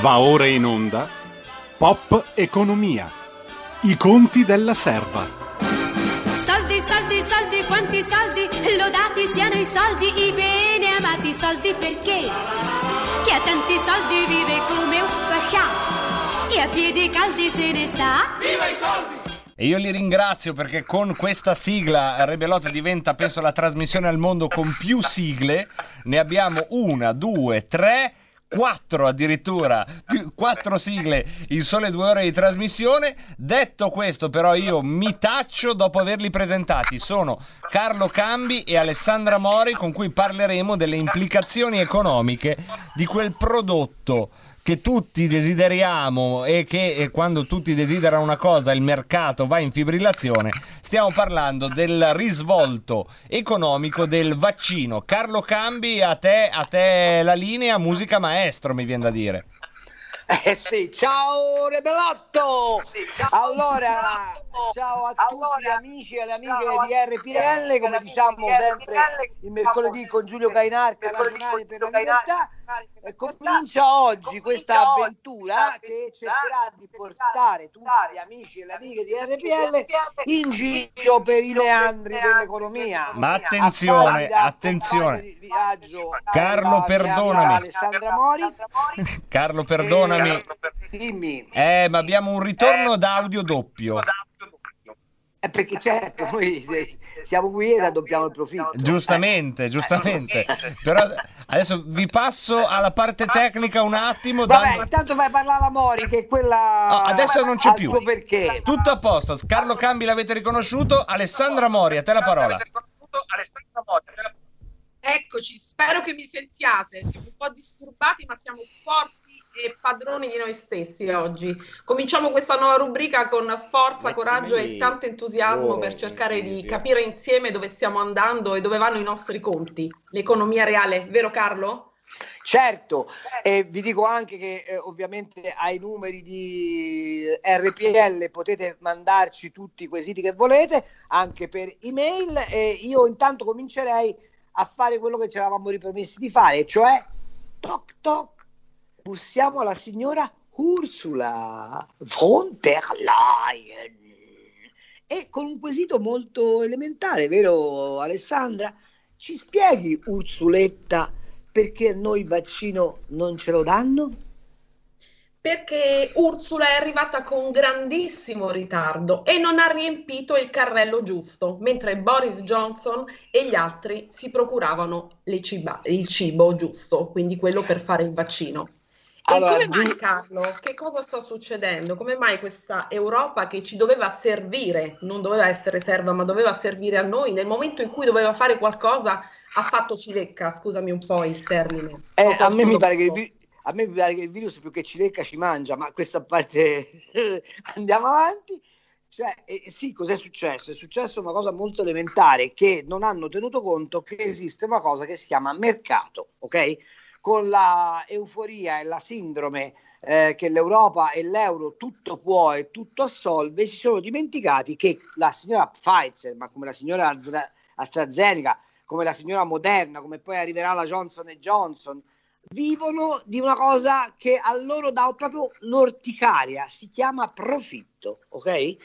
Va ora in onda Pop Economia. I conti della serva. Soldi, soldi, soldi, quanti soldi, lodati siano i soldi, i bene amati soldi perché? Chi ha tanti soldi vive come un pascià e a piedi caldi se ne sta. Viva i soldi! E io li ringrazio perché con questa sigla Rebelot diventa, penso, la trasmissione al mondo con più sigle. Ne abbiamo una, due, tre quattro addirittura, più, quattro sigle in sole due ore di trasmissione. Detto questo, però, io mi taccio dopo averli presentati. Sono Carlo Cambi e Alessandra Mori, con cui parleremo delle implicazioni economiche di quel prodotto che tutti desideriamo e che e quando tutti desiderano una cosa il mercato va in fibrillazione, stiamo parlando del risvolto economico del vaccino. Carlo Cambi, a te, a te la linea, musica maestro mi viene da dire. Eh sì, ciao Rebelotto! Sì, ciao, allora, ciao a allora, tutti gli amici e le amiche di RPL, come diciamo sempre il mercoledì con Giulio Cainarca, nazionale per la libertà. E comincia oggi questa avventura che cercherà di portare tutti gli amici e le amiche di RPL in giro per i meandri dell'economia. Ma attenzione, attenzione. Carlo, perdonami. Alessandra Mori. Carlo, perdonami. Dimmi. Eh, ma abbiamo un ritorno d'audio doppio. Eh, perché certo, noi siamo qui e raddoppiamo il profitto. Giustamente, eh. giustamente. Però adesso vi passo alla parte tecnica un attimo. Vabbè, dando... intanto fai parlare a Mori, che è quella. No, adesso non c'è più. Perché. Tutto a posto. Carlo Cambi l'avete riconosciuto. Alessandra Mori, a te la parola. Alessandra Mori, a te la parola. Eccoci, spero che mi sentiate. Siamo un po' disturbati, ma siamo forti e padroni di noi stessi oggi. Cominciamo questa nuova rubrica con forza, coraggio e tanto entusiasmo per cercare di capire insieme dove stiamo andando e dove vanno i nostri conti. L'economia reale, vero Carlo? Certo, e vi dico anche che eh, ovviamente ai numeri di RPL potete mandarci tutti i quesiti che volete, anche per email, e io intanto comincerei a fare quello che ci eravamo ripromessi di fare, cioè toc toc, bussiamo alla signora Ursula von der Leyen. E con un quesito molto elementare, vero Alessandra? Ci spieghi, Ursuletta, perché noi il vaccino non ce lo danno? perché Ursula è arrivata con grandissimo ritardo e non ha riempito il carrello giusto, mentre Boris Johnson e gli altri si procuravano ciba- il cibo giusto, quindi quello per fare il vaccino. E allora, come mai, Carlo? Che cosa sta succedendo? Come mai questa Europa che ci doveva servire, non doveva essere serva, ma doveva servire a noi, nel momento in cui doveva fare qualcosa, ha fatto cilecca, scusami un po' il termine. Eh, a me mi pare che il, a me mi pare che il virus più che ci lecca ci mangia, ma questa parte andiamo avanti. Cioè, eh, sì, cos'è successo? È successo una cosa molto elementare che non hanno tenuto conto che esiste una cosa che si chiama mercato, ok? Con la euforia e la sindrome eh, che l'Europa e l'euro tutto può e tutto assolve, si sono dimenticati che la signora Pfizer, ma come la signora AstraZeneca, come la signora Moderna, come poi arriverà la Johnson Johnson, vivono di una cosa che a loro dà proprio l'orticaria, si chiama profitto, ok? okay.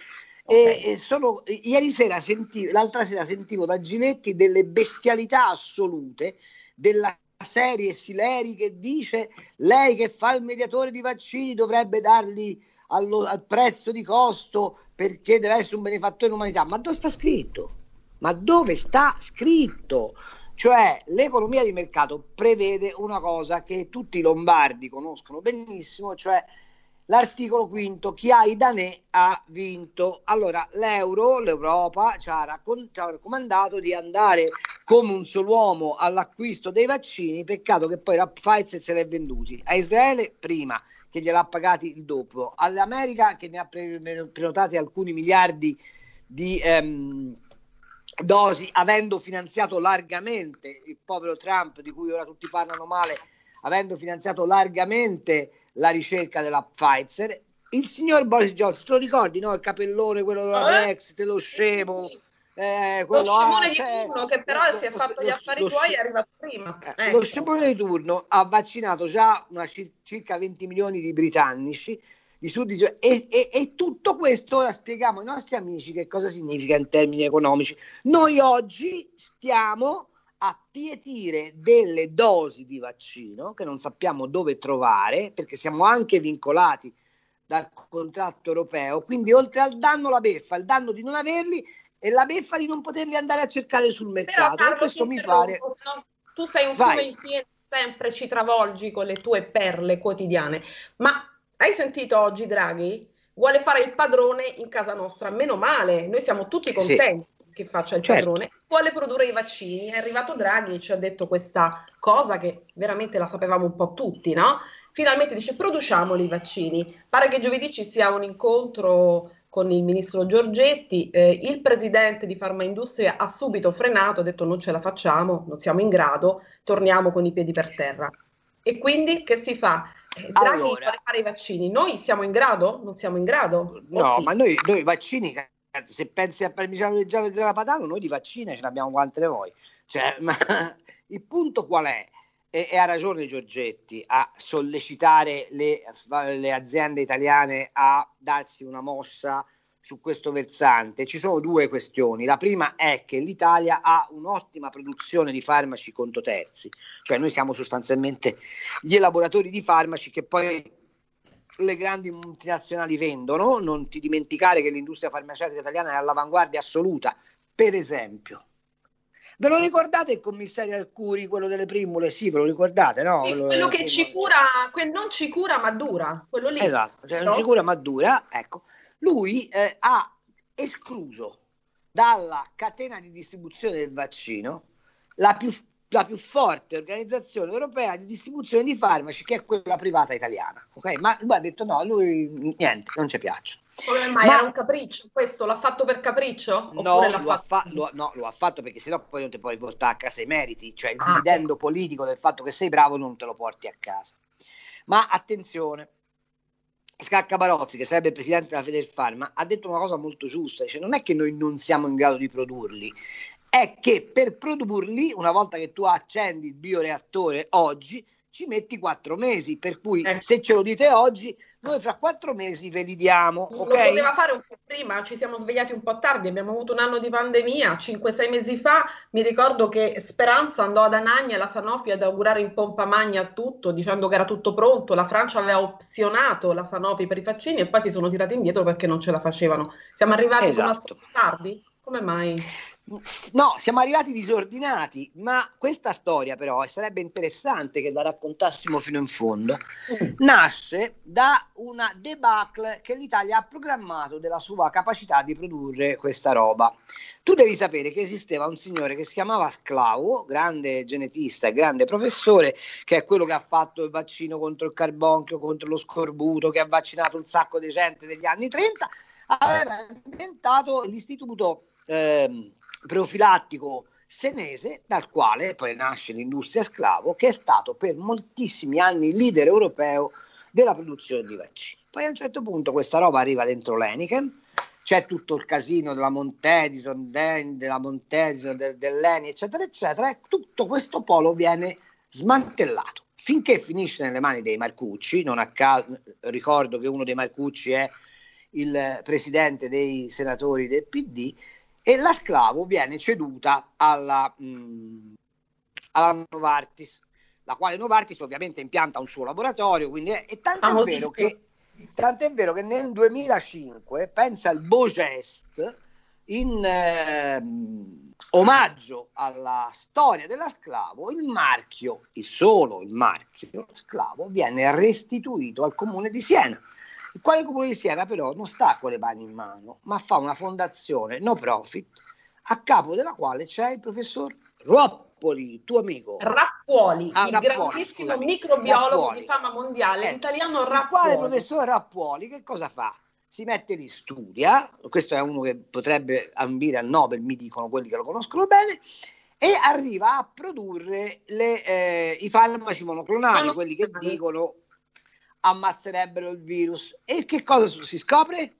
E, e sono, ieri sera sentivo, l'altra sera sentivo da Giletti delle bestialità assolute della serie Sileri che dice lei che fa il mediatore di vaccini dovrebbe darli allo, al prezzo di costo perché deve essere un benefattore dell'umanità. Ma dove sta scritto? Ma dove sta scritto? Cioè l'economia di mercato prevede una cosa che tutti i lombardi conoscono benissimo, cioè l'articolo quinto, chi ha i danè ha vinto. Allora l'euro, l'Europa ci ha, raccon- ci ha raccomandato di andare come un solo uomo all'acquisto dei vaccini, peccato che poi la Pfizer se l'è venduti. A Israele prima che gliel'ha pagati il doppio, all'America che ne ha pre- prenotati alcuni miliardi di... Ehm, dosi, avendo finanziato largamente il povero Trump, di cui ora tutti parlano male, avendo finanziato largamente la ricerca della Pfizer, il signor Boris Johnson, te lo ricordi, no? Il capellone, quello della Brexit, lo scemo, eh, Lo quello scimone ah, di c'è- turno che però lo- si è lo- fatto gli lo- affari lo tuoi sci- è arrivato prima. eh, Ecco. Lo scimone di turno ha vaccinato già una cir- circa 20 milioni di britannici di sudditi e, e- e tutto questo ora spieghiamo ai nostri amici che cosa significa in termini economici. Noi oggi stiamo a pietire delle dosi di vaccino che non sappiamo dove trovare perché siamo anche vincolati dal contratto europeo, quindi oltre al danno la beffa, il danno di non averli e la beffa di non poterli andare a cercare sul Però mercato. e Carlo, questo mi pare no tu sei un Vai. fiume in pieno, sempre ci travolgi con le tue perle quotidiane. Ma hai sentito oggi Draghi? Vuole fare il padrone in casa nostra. Meno male, noi siamo tutti Sì. Che faccia il Certo. padrone. Vuole produrre i vaccini. È arrivato Draghi e ci ha detto questa cosa che veramente la sapevamo un po' tutti, no? Finalmente dice produciamoli i vaccini. Pare che giovedì ci sia un incontro con il ministro Giorgetti, eh, il presidente di Farmaindustria ha subito frenato, ha detto non ce la facciamo, non siamo in grado, torniamo con i piedi per terra. E quindi che si fa? Eh, Draghi Allora. fare i vaccini, noi siamo in grado? Non siamo in grado? No, sì? ma noi, noi vaccini, se pensi a Parmigiano Reggiano della Padano, noi di vaccini ce ne abbiamo quante ne vuoi. Cioè, ma il punto qual è? E, e ha ragione Giorgetti a sollecitare le, le aziende italiane a darsi una mossa su questo versante. Ci sono due questioni. La prima è che l'Italia ha un'ottima produzione di farmaci conto terzi, cioè noi siamo sostanzialmente gli elaboratori di farmaci che poi le grandi multinazionali vendono, non ti dimenticare che l'industria farmaceutica italiana è all'avanguardia assoluta. Per esempio, ve lo ricordate il commissario Arcuri, quello delle primule? Sì, ve lo ricordate, no? Sì, quello che ci cura, que- non ci cura ma dura, quello lì. Esatto, cioè no? non ci cura ma dura, ecco. Lui eh, ha escluso dalla catena di distribuzione del vaccino la più, la più forte organizzazione europea di distribuzione di farmaci, che è quella privata italiana. Ok? Ma lui ha detto no, lui niente, non ci piacciono. Come mai? Ma- Era un capriccio questo? L'ha fatto per capriccio? No lo, ha fatto fa- lo no, lo ha fatto perché sennò poi non ti puoi portare a casa i meriti, cioè il Ah, dividendo politico del fatto che sei bravo non te lo porti a casa. Ma attenzione, Scacca Barozzi, che sarebbe il presidente della Federfarma, ha detto una cosa molto giusta, dice non è che noi non siamo in grado di produrli, è che per produrli, una volta che tu accendi il bioreattore oggi, ci metti quattro mesi, per cui Ecco. se ce lo dite oggi, noi fra quattro mesi ve li diamo, Lo ok? poteva fare un po' prima, ci siamo svegliati un po' tardi, abbiamo avuto un anno di pandemia, 5-6 mesi fa mi ricordo che Speranza andò ad Anagni alla Sanofi ad augurare in pompa magna tutto, dicendo che era tutto pronto, la Francia aveva opzionato la Sanofi per i vaccini e poi si sono tirati indietro perché non ce la facevano. Siamo arrivati Esatto. tardi? Come mai? No, siamo arrivati disordinati, ma questa storia però e sarebbe interessante che la raccontassimo fino in fondo. Nasce da una debacle che l'Italia ha programmato della sua capacità di produrre questa roba. Tu devi sapere che esisteva un signore che si chiamava Sclavo, grande genetista e grande professore, che è quello che ha fatto il vaccino contro il carbonchio, contro lo scorbuto, che ha vaccinato un sacco di gente negli anni 30, aveva inventato l'istituto ehm, profilattico senese dal quale poi nasce l'industria sclavo che è stato per moltissimi anni leader europeo della produzione di vaccini. Poi a un certo punto questa roba arriva dentro l'Enichem, c'è tutto il casino della Montedison, de- della Montedison, del, dell'Eni, eccetera, eccetera, e tutto questo polo viene smantellato. Finché finisce nelle mani dei Marcucci, non a caso ricordo che uno dei Marcucci è il presidente dei senatori del PD, e la sclavo viene ceduta alla, mh, alla Novartis, la quale Novartis ovviamente impianta un suo laboratorio, quindi è, e tanto è, vero che, tant'è vero che nel 2005 pensa il Bogest in ehm, omaggio alla storia della sclavo, il marchio, il solo il marchio sclavo, viene restituito al comune di Siena. Il quale comune di Siena però non sta con le mani in mano, ma fa una fondazione no profit a capo della quale c'è il professor Roppoli, tuo amico. Rappuoli, Ah, il Rappuoli, grandissimo scusami. microbiologo Rappuoli. di fama mondiale, Eh, l'italiano Il quale Rappuoli. professor Rappuoli che cosa fa? Si mette lì, studia, questo è uno che potrebbe ambire al Nobel, mi dicono quelli che lo conoscono bene, e arriva a produrre le, eh, i farmaci monoclonali, quelli che dicono ammazzerebbero il virus. E che cosa si scopre?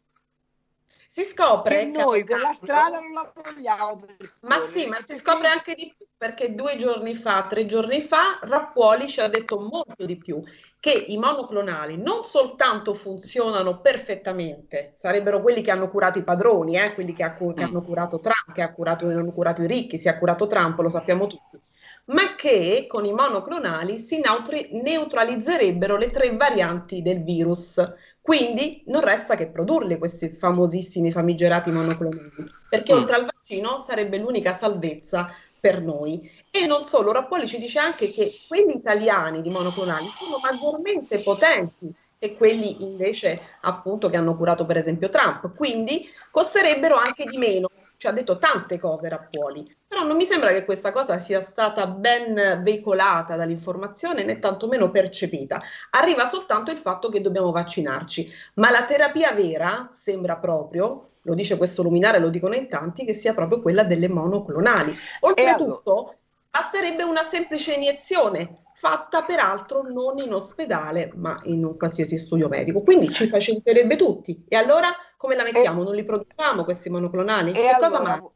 Si scopre che noi che quella strada non la vogliamo. Ma sì, ma si scopre anche di più perché due giorni fa, tre giorni fa, Rappuoli ci ha detto molto di più, che i monoclonali non soltanto funzionano perfettamente, sarebbero quelli che hanno curato i padroni, eh, quelli che, ha, che hanno curato Trump, che ha curato, hanno curato i ricchi, si è curato Trump, lo sappiamo tutti, ma che con i monoclonali si neutralizzerebbero le tre varianti del virus. Quindi non resta che produrli questi famosissimi famigerati monoclonali, perché mm. oltre al vaccino sarebbe l'unica salvezza per noi. E non solo, Rappoli ci dice anche che quelli italiani di monoclonali sono maggiormente potenti che quelli invece appunto che hanno curato per esempio Trump, quindi costerebbero anche di meno. Ci ha detto tante cose Rappuoli, però non mi sembra che questa cosa sia stata ben veicolata dall'informazione né tantomeno percepita. Arriva soltanto il fatto che dobbiamo vaccinarci, ma la terapia vera sembra proprio lo dice questo luminare, lo dicono in tanti, che sia proprio quella delle monoclonali. Oltretutto, basterebbe una semplice iniezione, fatta peraltro non in ospedale, ma in un qualsiasi studio medico. Quindi ci faciliterebbe tutti. E allora come la mettiamo? Non li produciamo questi monoclonali? che allora, cosa manca?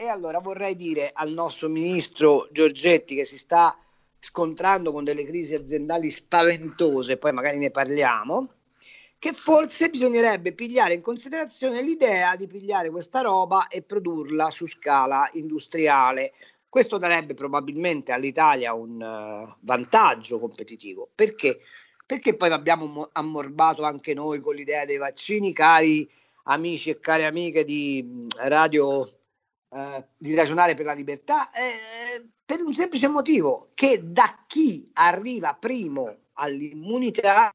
E allora vorrei dire al nostro ministro Giorgetti che si sta scontrando con delle crisi aziendali spaventose, poi magari ne parliamo, che forse bisognerebbe pigliare in considerazione l'idea di pigliare questa roba e produrla su scala industriale. Questo darebbe probabilmente all'Italia un uh, vantaggio competitivo. Perché? Perché poi abbiamo ammorbato anche noi con l'idea dei vaccini, cari amici e care amiche di mm, Radio uh, di Ragionare per la Libertà, eh, per un semplice motivo, che da chi arriva primo all'immunità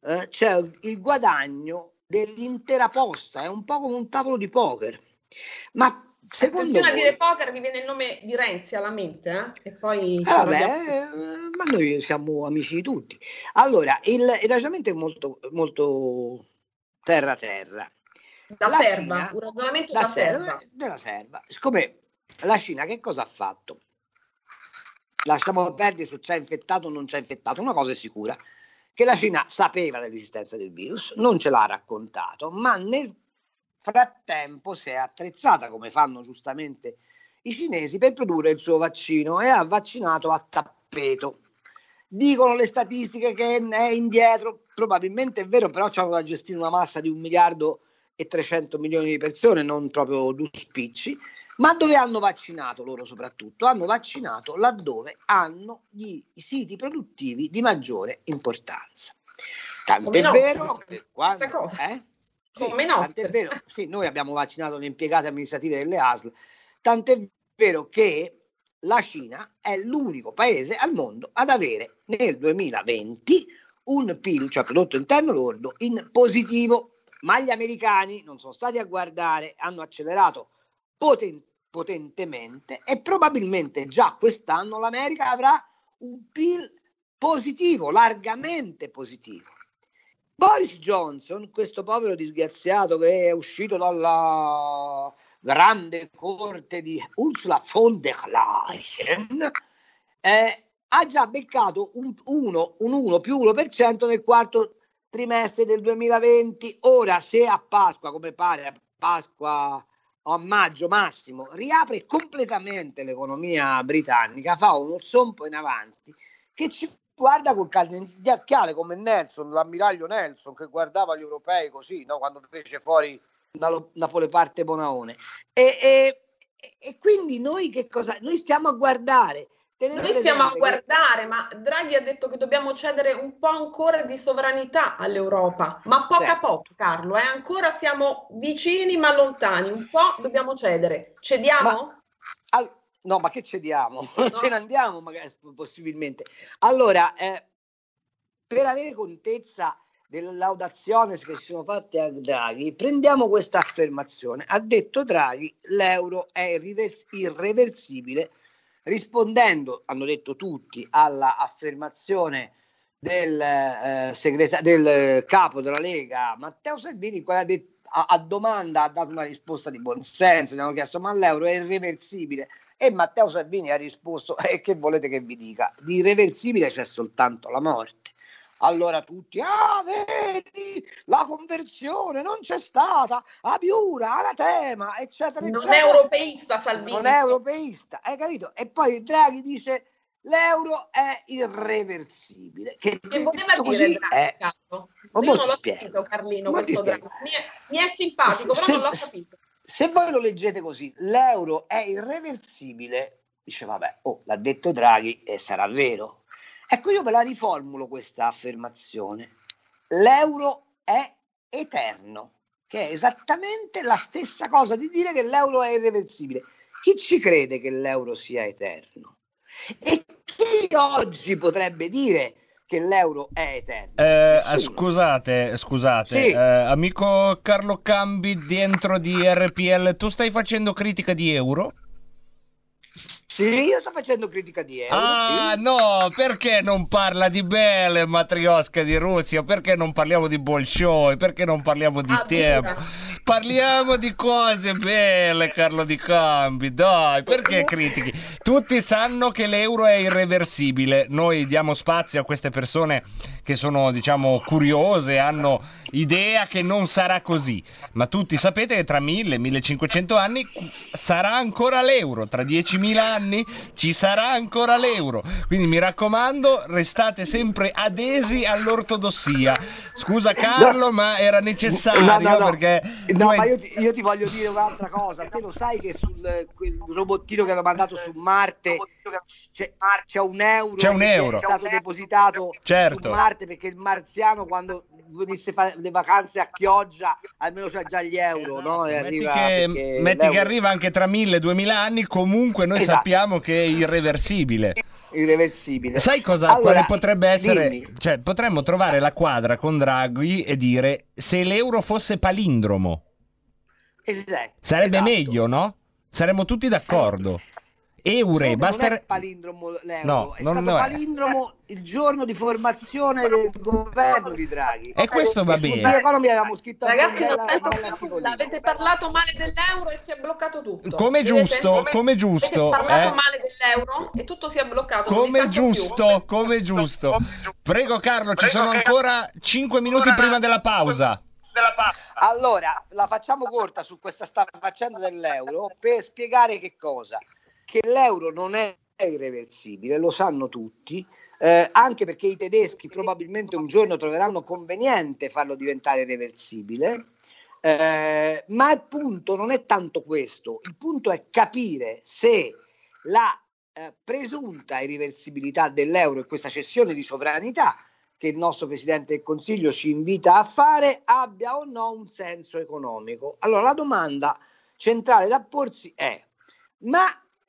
eh, c'è il guadagno dell'intera posta, è un po' come un tavolo di poker. Ma secondo Attenzione voi... a dire poker mi viene il nome di Renzi alla mente, eh? e poi... Eh, vabbè, eh, ma noi siamo amici di tutti. Allora, il, il ragionamento è molto, molto terra-terra. Da la serva, Cina, un ragionamento da, serva. Della serva. Siccome la Cina che cosa ha fatto? Lasciamo perdere se c'è infettato o non c'è infettato, una cosa è sicura, che la Cina sapeva dell'esistenza del virus, non ce l'ha raccontato, ma nel frattempo si è attrezzata, come fanno giustamente i cinesi, per produrre il suo vaccino e ha vaccinato a tappeto. Dicono le statistiche che è indietro, probabilmente è vero, però c'hanno da gestire una massa di un miliardo e 300 milioni di persone, non proprio due spicci, ma dove hanno vaccinato loro soprattutto? Hanno vaccinato laddove hanno gli, i siti produttivi di maggiore importanza. Tant'è Come vero che quando... Eh? Sì, Come tant'è vero, sì, noi abbiamo vaccinato le impiegate amministrative delle ASL, tant'è vero che la Cina è l'unico paese al mondo ad avere nel 2020 un PIL, cioè prodotto interno lordo, in positivo, ma gli americani non sono stati a guardare, hanno accelerato poten- potentemente e probabilmente già quest'anno l'America avrà un PIL positivo, largamente positivo. Boris Johnson, questo povero disgraziato che è uscito dalla grande corte di Ursula von der Leyen, eh, ha già beccato un 1, un 1 più 1% nel quarto trimestre del 2020. Ora, se a Pasqua, come pare, a Pasqua o a maggio massimo riapre completamente l'economia britannica, fa uno zompo in avanti che ci guarda col caldacchiale come Nelson, l'ammiraglio Nelson che guardava gli europei così, no? quando fece fuori Napoleonte Bonaone. E, e, e quindi noi che cosa? Noi stiamo a guardare noi stiamo a guardare, che... ma Draghi ha detto che dobbiamo cedere un po' ancora di sovranità all'Europa, ma poco certo. a poco, Carlo, eh? ancora siamo vicini ma lontani, un po' dobbiamo cedere. Cediamo? Ma, al, no, ma che cediamo? No. Ce ne andiamo magari, possibilmente. Allora, eh, per avere contezza delle laudazioni che si sono fatte a Draghi, prendiamo questa affermazione. Ha detto Draghi, l'euro è irreversibile rispondendo, hanno detto tutti, all'affermazione del, eh, segreta- del capo della Lega Matteo Salvini, quella de- a-, a, domanda ha dato una risposta di buonsenso, gli hanno chiesto ma l'euro è irreversibile e Matteo Salvini ha risposto e eh, che volete che vi dica, di irreversibile c'è soltanto la morte. Allora tutti, ah, vedi, la conversione non c'è stata, a Piura, anatema, eccetera, Non eccetera. è europeista Salvini. Non è europeista, hai capito? E poi Draghi dice l'euro è irreversibile. Che, Che detto dire così Draghi, è... Carlo? Io non l'ho spiego. capito, Carlino, Ma questo. Draghi. Mi è, mi è simpatico, però Se- non l'ho se- capito. Se voi lo leggete così, l'euro è irreversibile, dice vabbè, oh, l'ha detto Draghi e sarà vero. Ecco, io ve la riformulo questa affermazione. L'euro è eterno, che è esattamente la stessa cosa di dire che l'euro è irreversibile. Chi ci crede che l'euro sia eterno? E chi oggi potrebbe dire che l'euro è eterno? Eh, scusate, scusate, Sì. eh, amico Carlo Cambi dentro di RPL, tu stai facendo critica di euro? Sì, io sto facendo critica di euro. Ah sì. no, perché non parla di Bele, Matriosca di Russia? Perché non parliamo di Bolshoi? Perché non parliamo di Ah, tempo? Parliamo di cose belle, Carlo Di Cambi, dai, perché critichi? Tutti sanno che l'euro è irreversibile, noi diamo spazio a queste persone che sono, diciamo, curiose, hanno idea che non sarà così, ma tutti sapete che tra 1000 e 1500 anni sarà ancora l'euro, tra 10.000 anni ci sarà ancora l'euro, quindi mi raccomando, restate sempre adesi all'ortodossia. Scusa Carlo, ma era necessario No, no, no. perché No, hai- ma io ti, io ti voglio dire un'altra cosa. Te lo sai che sul quel robottino che aveva mandato su Marte c'è, c'è un euro C'è un che euro. è stato depositato Certo. su Marte perché il marziano quando venisse a fare le vacanze a Chioggia almeno c'ha già gli euro, no? E Metti, arriva che, metti che arriva anche tra 1000-2000 anni, comunque noi Esatto. sappiamo che è irreversibile. irreversibile. Sai cosa Allora, quale potrebbe essere? dimmi. Cioè, potremmo trovare la quadra con Draghi e dire se l'euro fosse palindromo. Esatto, Sarebbe esatto. meglio, no? Saremmo tutti d'accordo. Eure, basta. non è palindromo l'euro, No, è non stato lo è. palindromo il giorno di formazione del governo di Draghi. E questo va E bene. Ragazzi, bella- avete parlato male dell'euro e si è bloccato tutto. Come Vedete? giusto, come giusto, Avete parlato eh? male dell'euro e tutto si è bloccato. Come giusto, più. come giusto. Prego Carlo, ci sono ancora 5 minuti prima della pausa. Allora, la facciamo corta su questa sta faccenda dell'euro per spiegare che cosa? Che l'euro non è irreversibile, lo sanno tutti, eh, anche perché i tedeschi probabilmente un giorno troveranno conveniente farlo diventare irreversibile. Eh, ma il punto non è tanto questo, il punto è capire se la eh, presunta irreversibilità dell'euro e questa cessione di sovranità che il nostro Presidente del Consiglio ci invita a fare abbia o no un senso economico. Allora la domanda centrale da porsi è, ma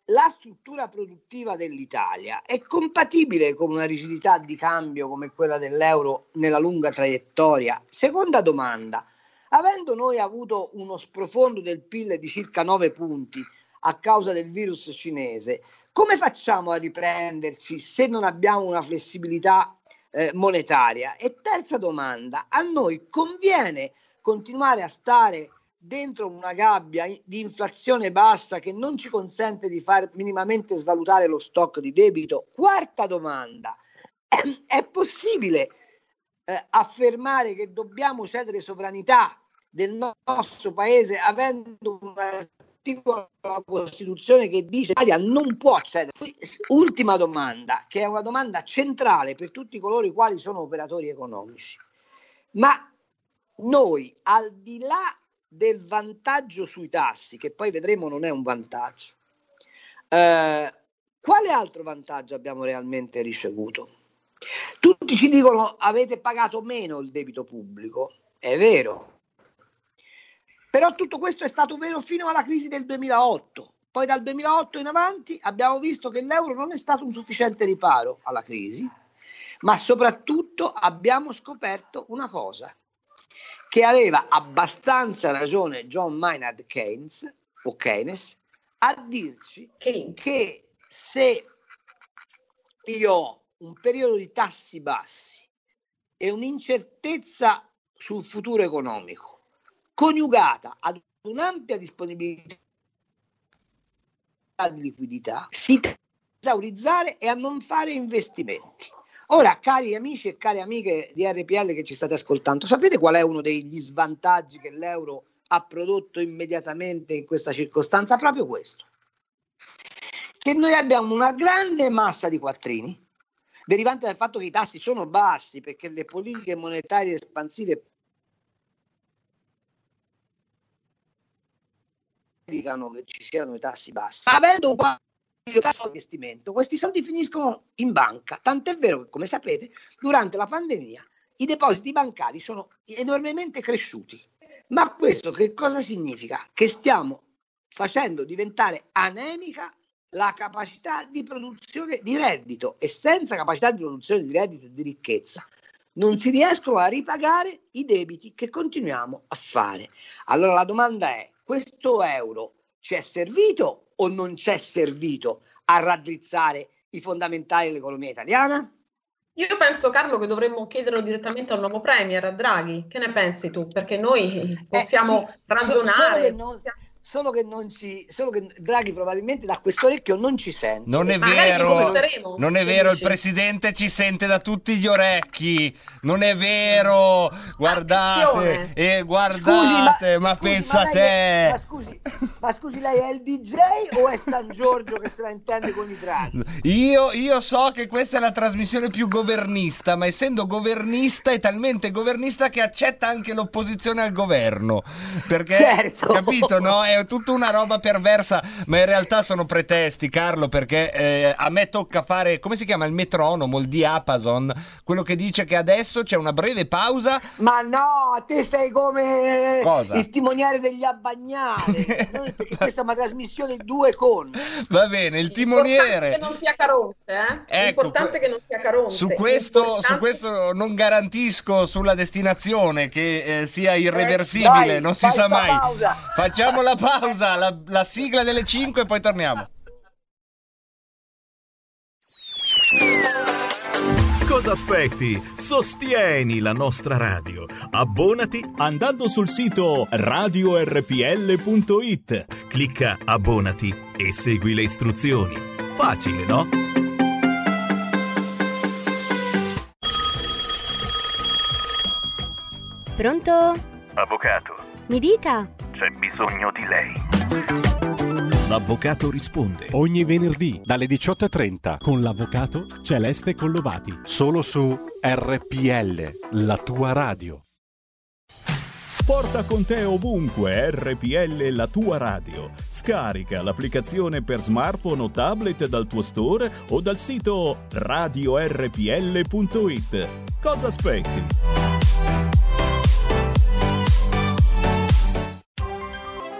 la struttura produttiva dell'Italia è compatibile con una rigidità di cambio come quella dell'euro nella lunga traiettoria? Seconda domanda, avendo noi avuto uno sprofondo del PIL di circa 9 punti a causa del virus cinese, come facciamo a riprenderci se non abbiamo una flessibilità eh, monetaria? E terza domanda, a noi conviene continuare a stare dentro una gabbia di inflazione bassa che non ci consente di far minimamente svalutare lo stock di debito? Quarta domanda, è possibile eh, affermare che dobbiamo cedere sovranità del no- nostro paese avendo un articolo della Costituzione che dice che l'Italia non può cedere. Ultima domanda, che è una domanda centrale per tutti coloro i quali sono operatori economici. Ma noi, al di là del vantaggio sui tassi, che poi vedremo non è un vantaggio, eh, quale altro vantaggio abbiamo realmente ricevuto? Tutti ci dicono avete pagato meno il debito pubblico, è vero, però tutto questo è stato vero fino alla crisi del 2008. Poi dal 2008 in avanti abbiamo visto che l'euro non è stato un sufficiente riparo alla crisi, ma soprattutto abbiamo scoperto una cosa, che aveva abbastanza ragione John Maynard Keynes, o Keynes a dirci Che- che se io ho un periodo di tassi bassi e un'incertezza sul futuro economico coniugata ad un'ampia disponibilità di liquidità si tende a esaurizzare e a non fare investimenti. Ora, cari amici e cari amiche di RPL che ci state ascoltando, sapete qual è uno degli svantaggi che l'euro ha prodotto immediatamente in questa circostanza? Proprio questo. Che noi abbiamo una grande massa di quattrini, derivante dal fatto che i tassi sono bassi, perché le politiche monetarie espansive indicano che ci siano i tassi bassi. Avendo un di investimento, questi soldi finiscono in banca. Tant'è vero che, come sapete, durante la pandemia i depositi bancari sono enormemente cresciuti. Ma questo che cosa significa? Che stiamo facendo diventare anemica la capacità di produzione di reddito e senza capacità di produzione di reddito e di ricchezza non si riescono a ripagare i debiti che continuiamo a fare. Allora la domanda è, questo euro ci è servito o non ci è servito a raddrizzare i fondamentali dell'economia italiana? Io penso, Carlo, che dovremmo chiederlo direttamente al nuovo Premier, a Draghi. Che ne pensi tu? Perché noi possiamo eh sì, ragionare. So, non, solo che, non ci, solo che Draghi probabilmente da questo orecchio non ci sente. Non è vero, non è vero, il presidente ci sente da tutti gli orecchi. Non è vero, guardate, eh, guardate, scusi, ma, ma scusi, pensa ma te. È, ma, scusi, ma scusi, lei è il DJ o è San Giorgio che se la intende con i Draghi? Io, io so che questa è la trasmissione più governista, ma essendo governista è talmente governista che accetta anche l'opposizione al governo. Perché, certo. capito, no? È tutta una roba perversa, ma in realtà sono pretesti, Carlo, perché eh, a me tocca fare, come si chiama, il metronomo, il diapason, quello che dice che adesso c'è una breve pausa. Ma no, te sei come Cosa? il timoniere degli abbagnali, perché questa è una trasmissione due con. Va bene, il timoniere... L'importante che non sia Caronte, eh? Ecco, L'importante che non sia Caronte. Su questo, Importante... su questo non garantisco sulla destinazione che eh, sia irreversibile, eh, dai, non si sa mai. Pausa. Facciamo la pausa, la, la sigla delle 5 e poi torniamo. Cosa aspetti? Sostieni la nostra radio. Abbonati andando sul sito radiorpl.it. Clicca abbonati e segui le istruzioni. Facile, no? Pronto? Avvocato. Mi dica. C'è bisogno di lei. L'avvocato risponde. Ogni venerdì dalle 18.30 con l'avvocato Celeste Collovati. Solo su RPL, la tua radio. Porta con te ovunque RPL la tua radio. Scarica l'applicazione per smartphone o tablet dal tuo store o dal sito radiorpl.it. Cosa aspetti?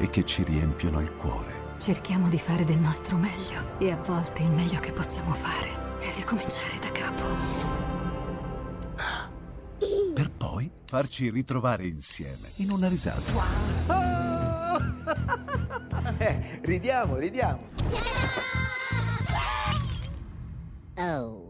e che ci riempiono il cuore. Cerchiamo di fare del nostro meglio e a volte il meglio che possiamo fare è ricominciare da capo. Per poi farci ritrovare insieme in una risata. Wow. eh, ridiamo, ridiamo. Oh.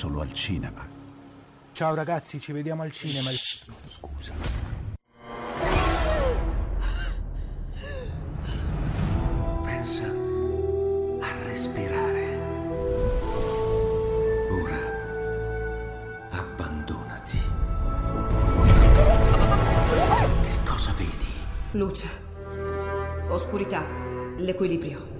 Solo al cinema. Ciao ragazzi, ci vediamo al cinema. Scusa. Luce. Oscurità. L'equilibrio.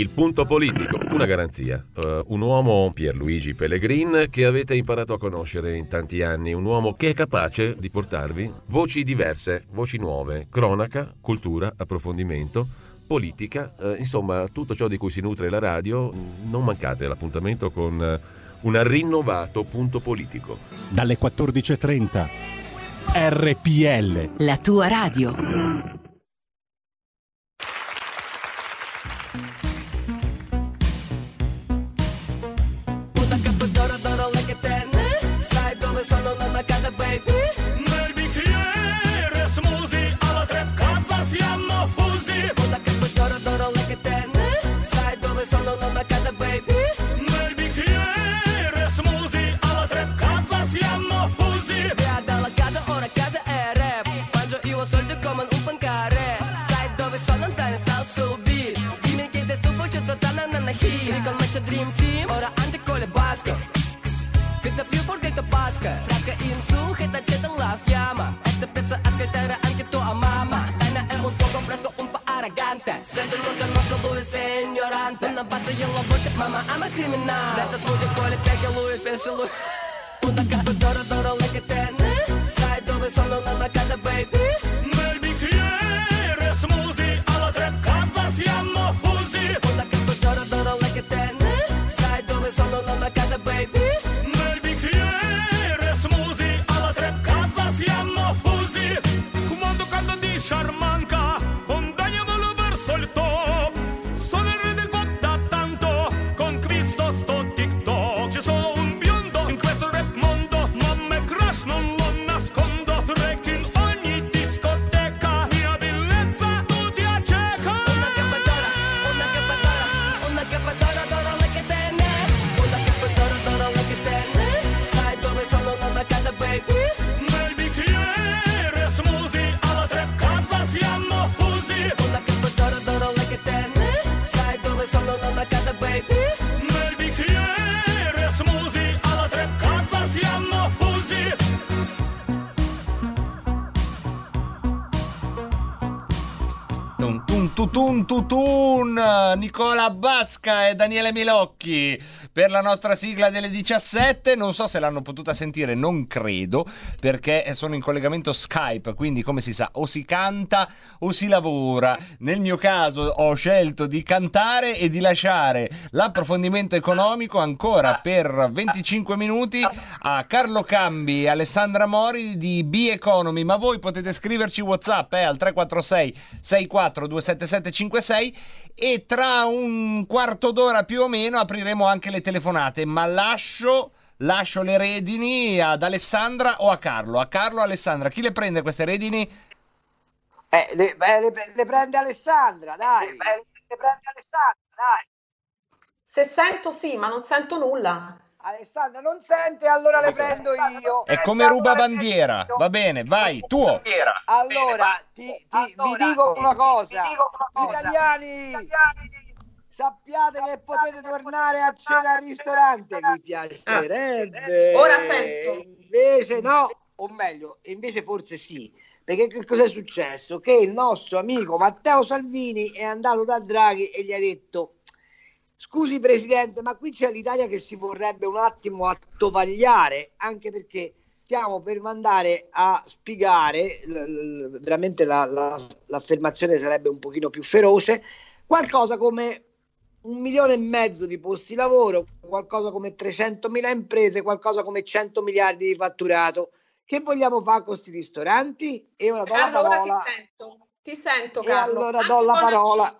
Il punto politico, una garanzia. Uh, un uomo, Pierluigi Pellegrin, che avete imparato a conoscere in tanti anni. Un uomo che è capace di portarvi voci diverse, voci nuove, cronaca, cultura, approfondimento, politica, uh, insomma tutto ciò di cui si nutre la radio. Non mancate l'appuntamento con uh, un rinnovato punto politico. Dalle 14.30. RPL. La tua radio. Lui voltou! Tutun Nicola Basca e Daniele Milocchi per la nostra sigla delle 17 non so se l'hanno potuta sentire non credo perché sono in collegamento Skype quindi come si sa o si canta o si lavora. Nel mio caso ho scelto di cantare e di lasciare l'approfondimento economico ancora per 25 minuti a Carlo Cambi e Alessandra Mori di B Economy. Ma voi potete scriverci Whatsapp eh, al 346 64 27756 e tra un quarto d'ora più o meno apriremo anche le telefonate, ma lascio, lascio le redini ad Alessandra o a Carlo. A Carlo o Alessandra, chi le prende queste redini? Eh, le, beh, le, le prende Alessandra, dai. le prende Alessandra, dai. Se sento sì, ma non sento nulla. Alessandra non sente, allora le prendo io. È come ruba bandiera. Va bene, vai, tuo. Allora, ti, ti- vi dico una cosa. Italiani, sappiate che potete tornare a cena al ristorante. Vi piacerebbe? Ora sento. Invece no, o meglio, invece forse sì. Perché che cosa è successo? Che il nostro amico Matteo Salvini è andato da Draghi e gli ha detto Scusi Presidente, ma qui c'è l'Italia che si vorrebbe un attimo attovagliare, anche perché stiamo per mandare a spiegare, l- l- veramente la- la- l'affermazione sarebbe un pochino più feroce, qualcosa come un milione e mezzo di posti lavoro, qualcosa come 300 mila imprese, qualcosa come 100 miliardi di fatturato. Che vogliamo fare con questi ristoranti? E ora do la Carlo, ora parola. ti sento. Ti sento, E Carlo. allora Anche do la parola.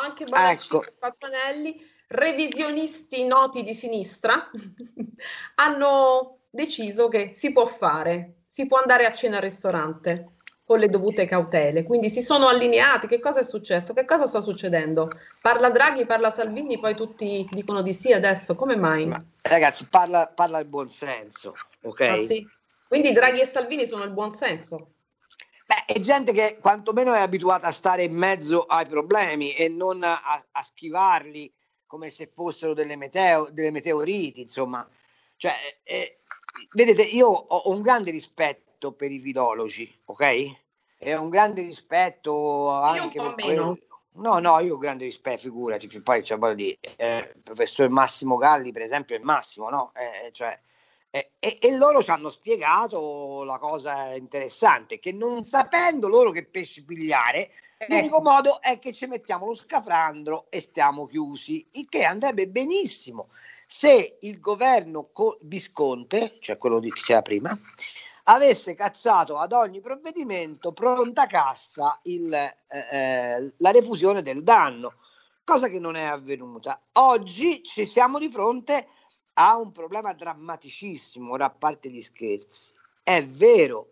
Anche Bonaccini Ecco. e Patuanelli, revisionisti noti di sinistra, hanno deciso che si può fare, si può andare a cena al ristorante con le dovute cautele. Quindi si sono allineati. Che cosa è successo? Che cosa sta succedendo? Parla Draghi, parla Salvini, poi tutti dicono di sì adesso. Come mai? Ragazzi, parla, parla il buon senso, ok? Ah, sì? Quindi Draghi e Salvini sono il buon senso. Beh, è gente che quantomeno è abituata a stare in mezzo ai problemi e non a, a schivarli come se fossero delle, meteo- delle meteoriti, insomma. Cioè, eh, vedete, io ho, un grande rispetto per i filologi, ok? E ho un grande rispetto anche per quello- No, no, io ho grande rispetto, figurati, fi- poi cioè, voglio dire, eh, il professor Massimo Galli, per esempio, è il Massimo, no? Eh, cioè, eh, e, e loro ci hanno spiegato la cosa interessante, che non sapendo loro che pesci pigliare, l'unico modo è che ci mettiamo lo scafandro e stiamo chiusi, il che andrebbe benissimo se il governo co- Visconte, cioè quello di che c'era prima, avesse cacciato ad ogni provvedimento pronta cassa il, eh, eh, la refusione del danno, cosa che non è avvenuta. Oggi ci siamo di fronte a un problema drammaticissimo, ora a parte gli scherzi. È vero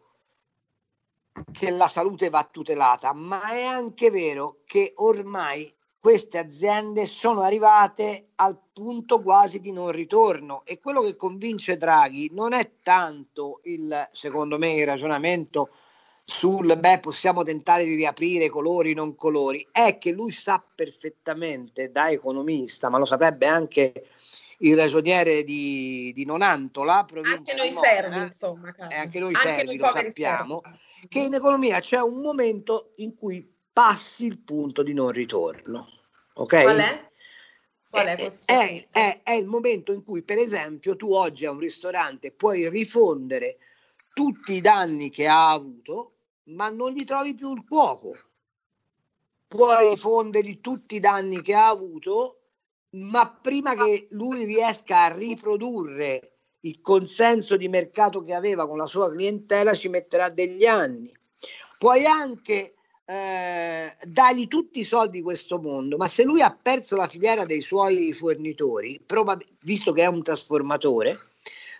che la salute va tutelata, ma è anche vero che ormai queste aziende sono arrivate al punto quasi di non ritorno e quello che convince Draghi non è tanto il, secondo me, il ragionamento sul beh, possiamo tentare di riaprire colori, non colori, è che lui sa perfettamente da economista, ma lo saprebbe anche il ragioniere di, di Nonantola, Anche noi servi, insomma. e anche noi Anche servi noi lo sappiamo, servi. che in economia c'è un momento in cui passi il punto di non ritorno. Ok? Qual è? Qual è Eh, è, è- è il momento in cui, per esempio, tu oggi a un ristorante puoi rifondere tutti i danni che ha avuto, ma non gli trovi più il cuoco. Puoi rifondergli tutti i danni che ha avuto, ma prima che lui riesca a riprodurre il consenso di mercato che aveva con la sua clientela ci metterà degli anni. Puoi anche eh, dargli tutti i soldi di questo mondo, ma se lui ha perso la filiera dei suoi fornitori, visto che è un trasformatore,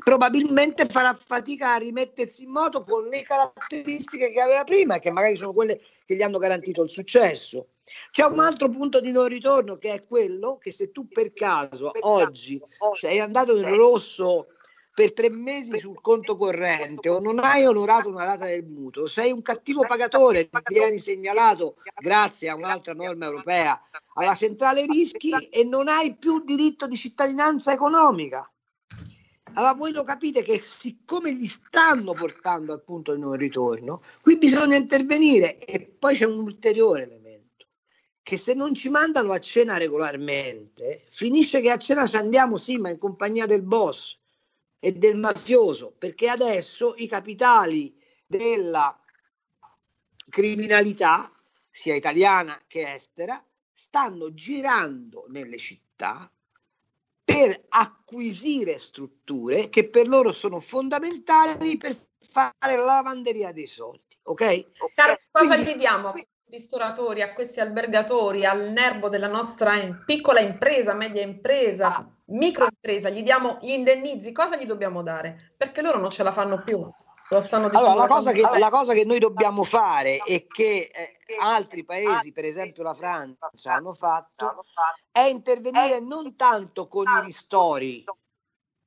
probabilmente farà fatica a rimettersi in moto con le caratteristiche che aveva prima, che magari sono quelle che gli hanno garantito il successo. C'è un altro punto di non ritorno che è quello che se tu per caso oggi sei andato in rosso per tre mesi sul conto corrente o non hai onorato una rata del mutuo, sei un cattivo pagatore, vieni segnalato grazie a un'altra norma europea alla centrale rischi e non hai più diritto di cittadinanza economica. Allora voi lo capite che siccome li stanno portando al punto di non ritorno, qui bisogna intervenire e poi c'è un ulteriore elemento, che se non ci mandano a cena regolarmente, finisce che a cena ci andiamo sì, ma in compagnia del boss e del mafioso, perché adesso i capitali della criminalità, sia italiana che estera, stanno girando nelle città per acquisire strutture che per loro sono fondamentali per fare la lavanderia dei soldi. Ok? Caro, cosa Quindi- gli diamo a questi ristoratori, a questi albergatori, al nervo della nostra piccola impresa, media impresa, Ah. micro impresa? Gli diamo gli indennizi, cosa gli dobbiamo dare? Perché loro non ce la fanno più. Lo stanno dicendo Allora, la cosa, che, la cosa che noi dobbiamo fare e che eh, altri paesi, per esempio la Francia, hanno fatto, è intervenire non tanto con i ristori.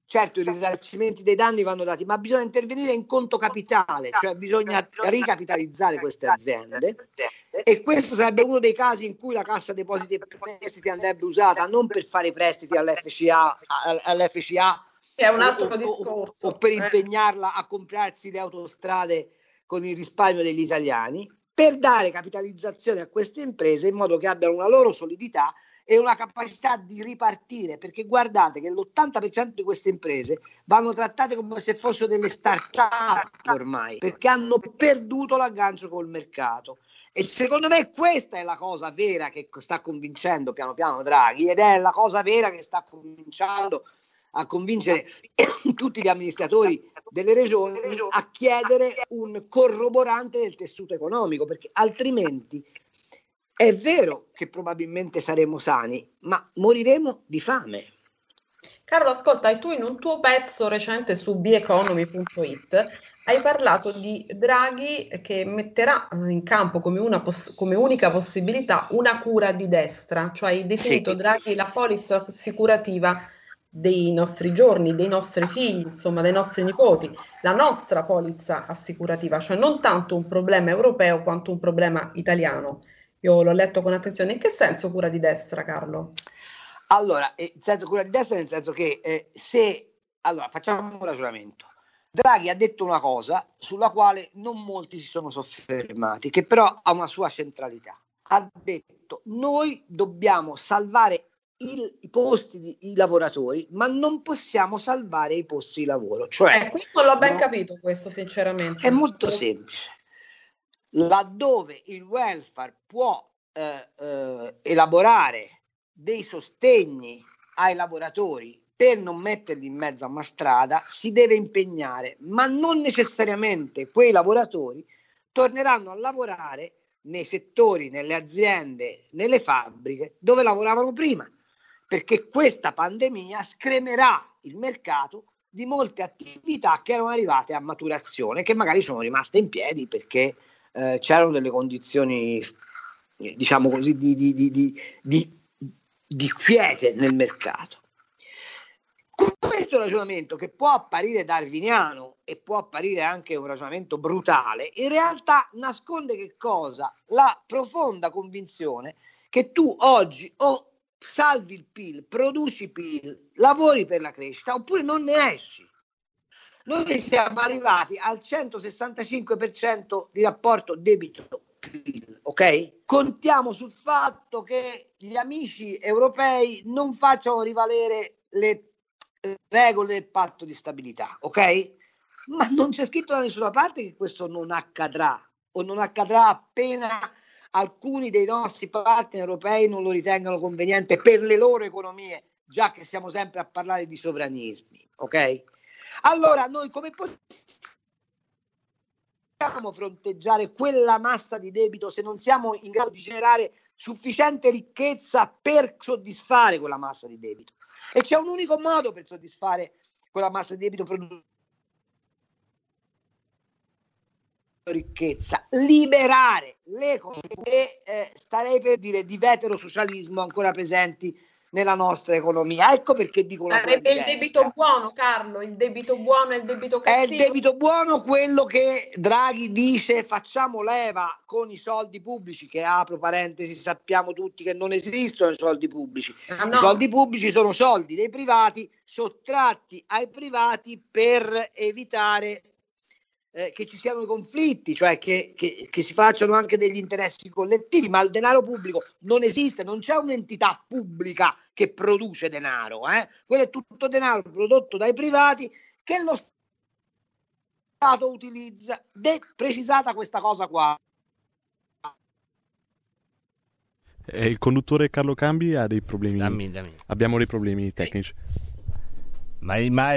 Certo, i risarcimenti dei danni vanno dati, ma bisogna intervenire in conto capitale, cioè bisogna ricapitalizzare queste aziende. E questo sarebbe uno dei casi in cui la Cassa Depositi e Prestiti andrebbe usata non per fare i prestiti all'FCA, all- all'FCA È un altro o- o- discorso. o per eh. impegnarla a comprarsi le autostrade con il risparmio degli italiani, per dare capitalizzazione a queste imprese in modo che abbiano una loro solidità e una capacità di ripartire, perché guardate che l'80% di queste imprese vanno trattate come se fossero delle start-up ormai, perché hanno perduto l'aggancio col mercato. E secondo me questa è la cosa vera che sta convincendo piano piano Draghi ed è la cosa vera che sta cominciando a convincere tutti gli amministratori delle regioni a chiedere un corroborante del tessuto economico, perché altrimenti è vero che probabilmente saremo sani, ma moriremo di fame. Carlo, ascolta, tu in un tuo pezzo recente su beeconomy.it hai parlato di Draghi che metterà in campo come, una poss- come unica possibilità una cura di destra, cioè hai definito Sì. Draghi la polizza assicurativa dei nostri giorni, dei nostri figli, insomma, dei nostri nipoti, la nostra polizza assicurativa, cioè non tanto un problema europeo quanto un problema italiano. Io l'ho letto con attenzione. In che senso cura di destra, Carlo? Allora, eh, senso cura di destra nel senso che eh, se... Allora, facciamo un ragionamento. Draghi ha detto una cosa sulla quale non molti si sono soffermati, che però ha una sua centralità. Ha detto noi dobbiamo salvare il- i posti di i lavoratori, ma non possiamo salvare i posti di lavoro. Cioè, Eh, non l'ho ben no- capito questo, sinceramente. è molto semplice. Laddove il welfare può eh, eh, elaborare dei sostegni ai lavoratori per non metterli in mezzo a una strada, si deve impegnare, ma non necessariamente quei lavoratori torneranno a lavorare nei settori, nelle aziende, nelle fabbriche dove lavoravano prima, perché questa pandemia scremerà il mercato di molte attività che erano arrivate a maturazione, che magari sono rimaste in piedi perché eh, c'erano delle condizioni, diciamo così, di, di, di, di quiete nel mercato. Questo ragionamento che può apparire darwiniano e può apparire anche un ragionamento brutale, in realtà nasconde che cosa? La profonda convinzione che tu oggi o salvi il PIL, produci PIL, lavori per la crescita oppure non ne esci. Noi siamo arrivati al 165% di rapporto debito-PIL, ok? Contiamo sul fatto che gli amici europei non facciano rivalere le regole del patto di stabilità, ok? Ma non c'è scritto da nessuna parte che questo non accadrà o non accadrà appena alcuni dei nostri partner europei non lo ritengano conveniente per le loro economie, già che stiamo sempre a parlare di sovranismi, ok? Allora noi come possiamo fronteggiare quella massa di debito se non siamo in grado di generare sufficiente ricchezza per soddisfare quella massa di debito? E c'è un unico modo per soddisfare quella massa di debito produttivo ricchezza, liberare le economie, eh, starei per dire di veterosocialismo ancora presenti nella nostra economia. Ecco perché dico cosa Sarebbe il debito buono, Carlo, il debito buono e il debito È cattivo. il debito buono quello che Draghi dice facciamo leva con i soldi pubblici, che apro parentesi, sappiamo tutti che non esistono i soldi pubblici. Ah, no. I soldi pubblici sono soldi dei privati sottratti ai privati per evitare eh, che ci siano i conflitti, cioè che, che- che si facciano anche degli interessi collettivi, ma il denaro pubblico non esiste, non c'è un'entità pubblica che produce denaro, eh? quello è tutto denaro prodotto dai privati che lo Stato utilizza. De- precisata questa cosa qua. Eh, il conduttore Carlo Cambi ha dei problemi. Dammi, dammi. Abbiamo dei problemi tecnici. Ma, ma-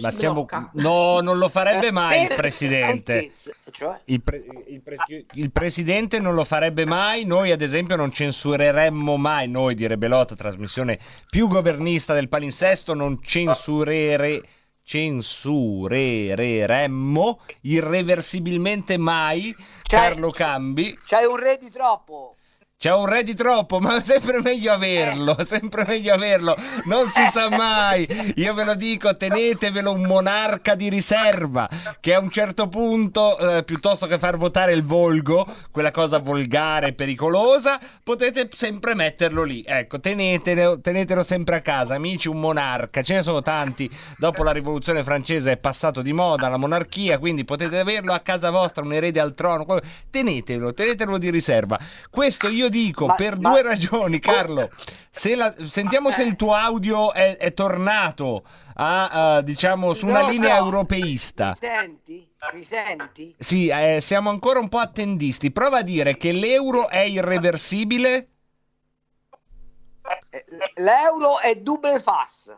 ma blocca. No, non lo farebbe mai il Per presidente. cioè? Il, pre- il pre- il presidente non lo farebbe mai. Noi, ad esempio, non censureremmo mai. Noi, direbbe Lotta, trasmissione più governista del palinsesto, non censurere. Censureremmo irreversibilmente mai Carlo Cambi. C'hai un re di troppo. C'è un re di troppo, ma è sempre meglio averlo, è sempre meglio averlo, non si sa mai. Io ve lo dico, tenetevelo un monarca di riserva, che a un certo punto, eh, piuttosto che far votare il volgo, quella cosa volgare e pericolosa, potete sempre metterlo lì. Ecco, tenetelo, tenetelo sempre a casa, amici, un monarca. Ce ne sono tanti. Dopo la rivoluzione francese è passato di moda la monarchia, quindi potete averlo a casa vostra, un erede al trono. Tenetelo, tenetelo di riserva. Questo io dico per due ragioni, Carlo. Se la- sentiamo se il tuo audio è, è tornato a, eh, diciamo, su una No, linea no. europeista. Mi senti? Mi senti? Sì, eh, siamo ancora un po' attendisti. Prova a dire che l'euro è irreversibile. Eh, L'euro è double fas.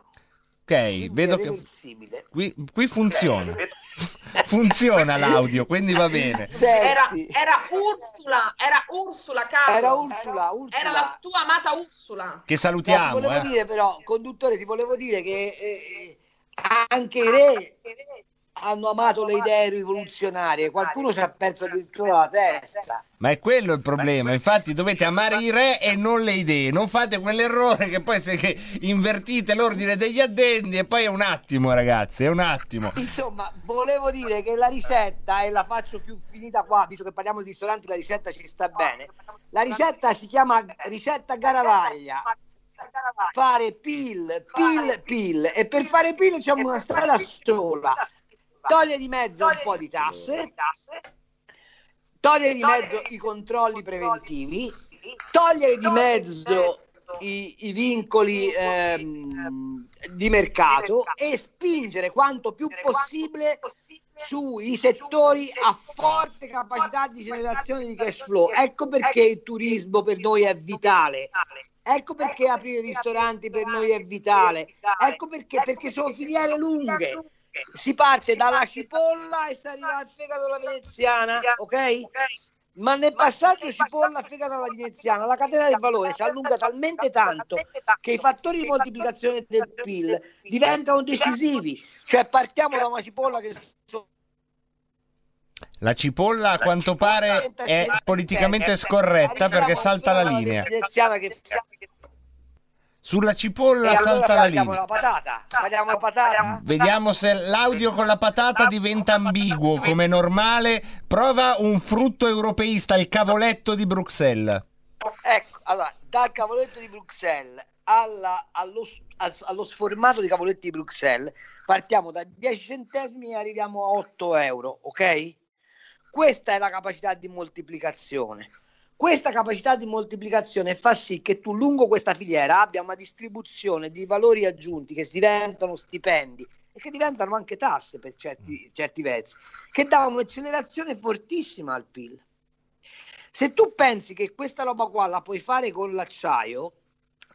Ok, vedo che irreversibile. qui, qui funziona. Funziona l'audio, quindi va bene. Era, era Ursula, era Ursula, Carlo. Era Ursula, Ursula. Era la tua amata Ursula. Che No, salutiamo. ti volevo eh. dire però, conduttore, ti volevo dire che eh, anche i re hanno amato le idee rivoluzionarie, qualcuno ci ha perso addirittura la testa. Ma è quello il problema, infatti dovete amare i re e non le idee, non fate quell'errore che poi se che invertite l'ordine degli addendi e poi è un attimo ragazzi, è un attimo. Insomma, volevo dire che la ricetta, e la faccio più finita qua, visto che parliamo di ristoranti, la ricetta ci sta bene. La ricetta si chiama ricetta Garavaglia. Fare pil, pil, pil. E per fare pil c'è una strada sola. Toglie di mezzo un po' di tasse, togliere di mezzo i controlli preventivi, togliere di mezzo i, i vincoli ehm, di mercato e spingere quanto più possibile sui settori a forte capacità di generazione di cash flow. Ecco perché il turismo per noi è vitale. Ecco perché aprire ristoranti per noi è vitale. Ecco perché, perché sono filiere lunghe. Si parte dalla cipolla e si arriva al fegato alla veneziana, ok? Ma nel passaggio cipolla fegato alla veneziana la catena del valore si allunga talmente tanto che i fattori di moltiplicazione del PIL diventano decisivi. Cioè partiamo da una cipolla che La cipolla a quanto pare è politicamente scorretta perché salta la linea. Sulla cipolla e allora salta la parliamo linea. la patata. Parliamo la patata. Vediamo se l'audio con la patata diventa ambiguo come normale. Prova un frutto europeista, il cavoletto di Bruxelles. Ecco, allora, dal cavoletto di Bruxelles alla- allo, allo sformato di cavoletti di Bruxelles partiamo da 10 centesimi e arriviamo a 8 euro, ok? Questa è la capacità di moltiplicazione. Questa capacità di moltiplicazione fa sì che tu lungo questa filiera abbia una distribuzione di valori aggiunti che diventano stipendi e che diventano anche tasse per certi, certi versi, che danno un'accelerazione fortissima al PIL. Se tu pensi che questa roba qua la puoi fare con l'acciaio,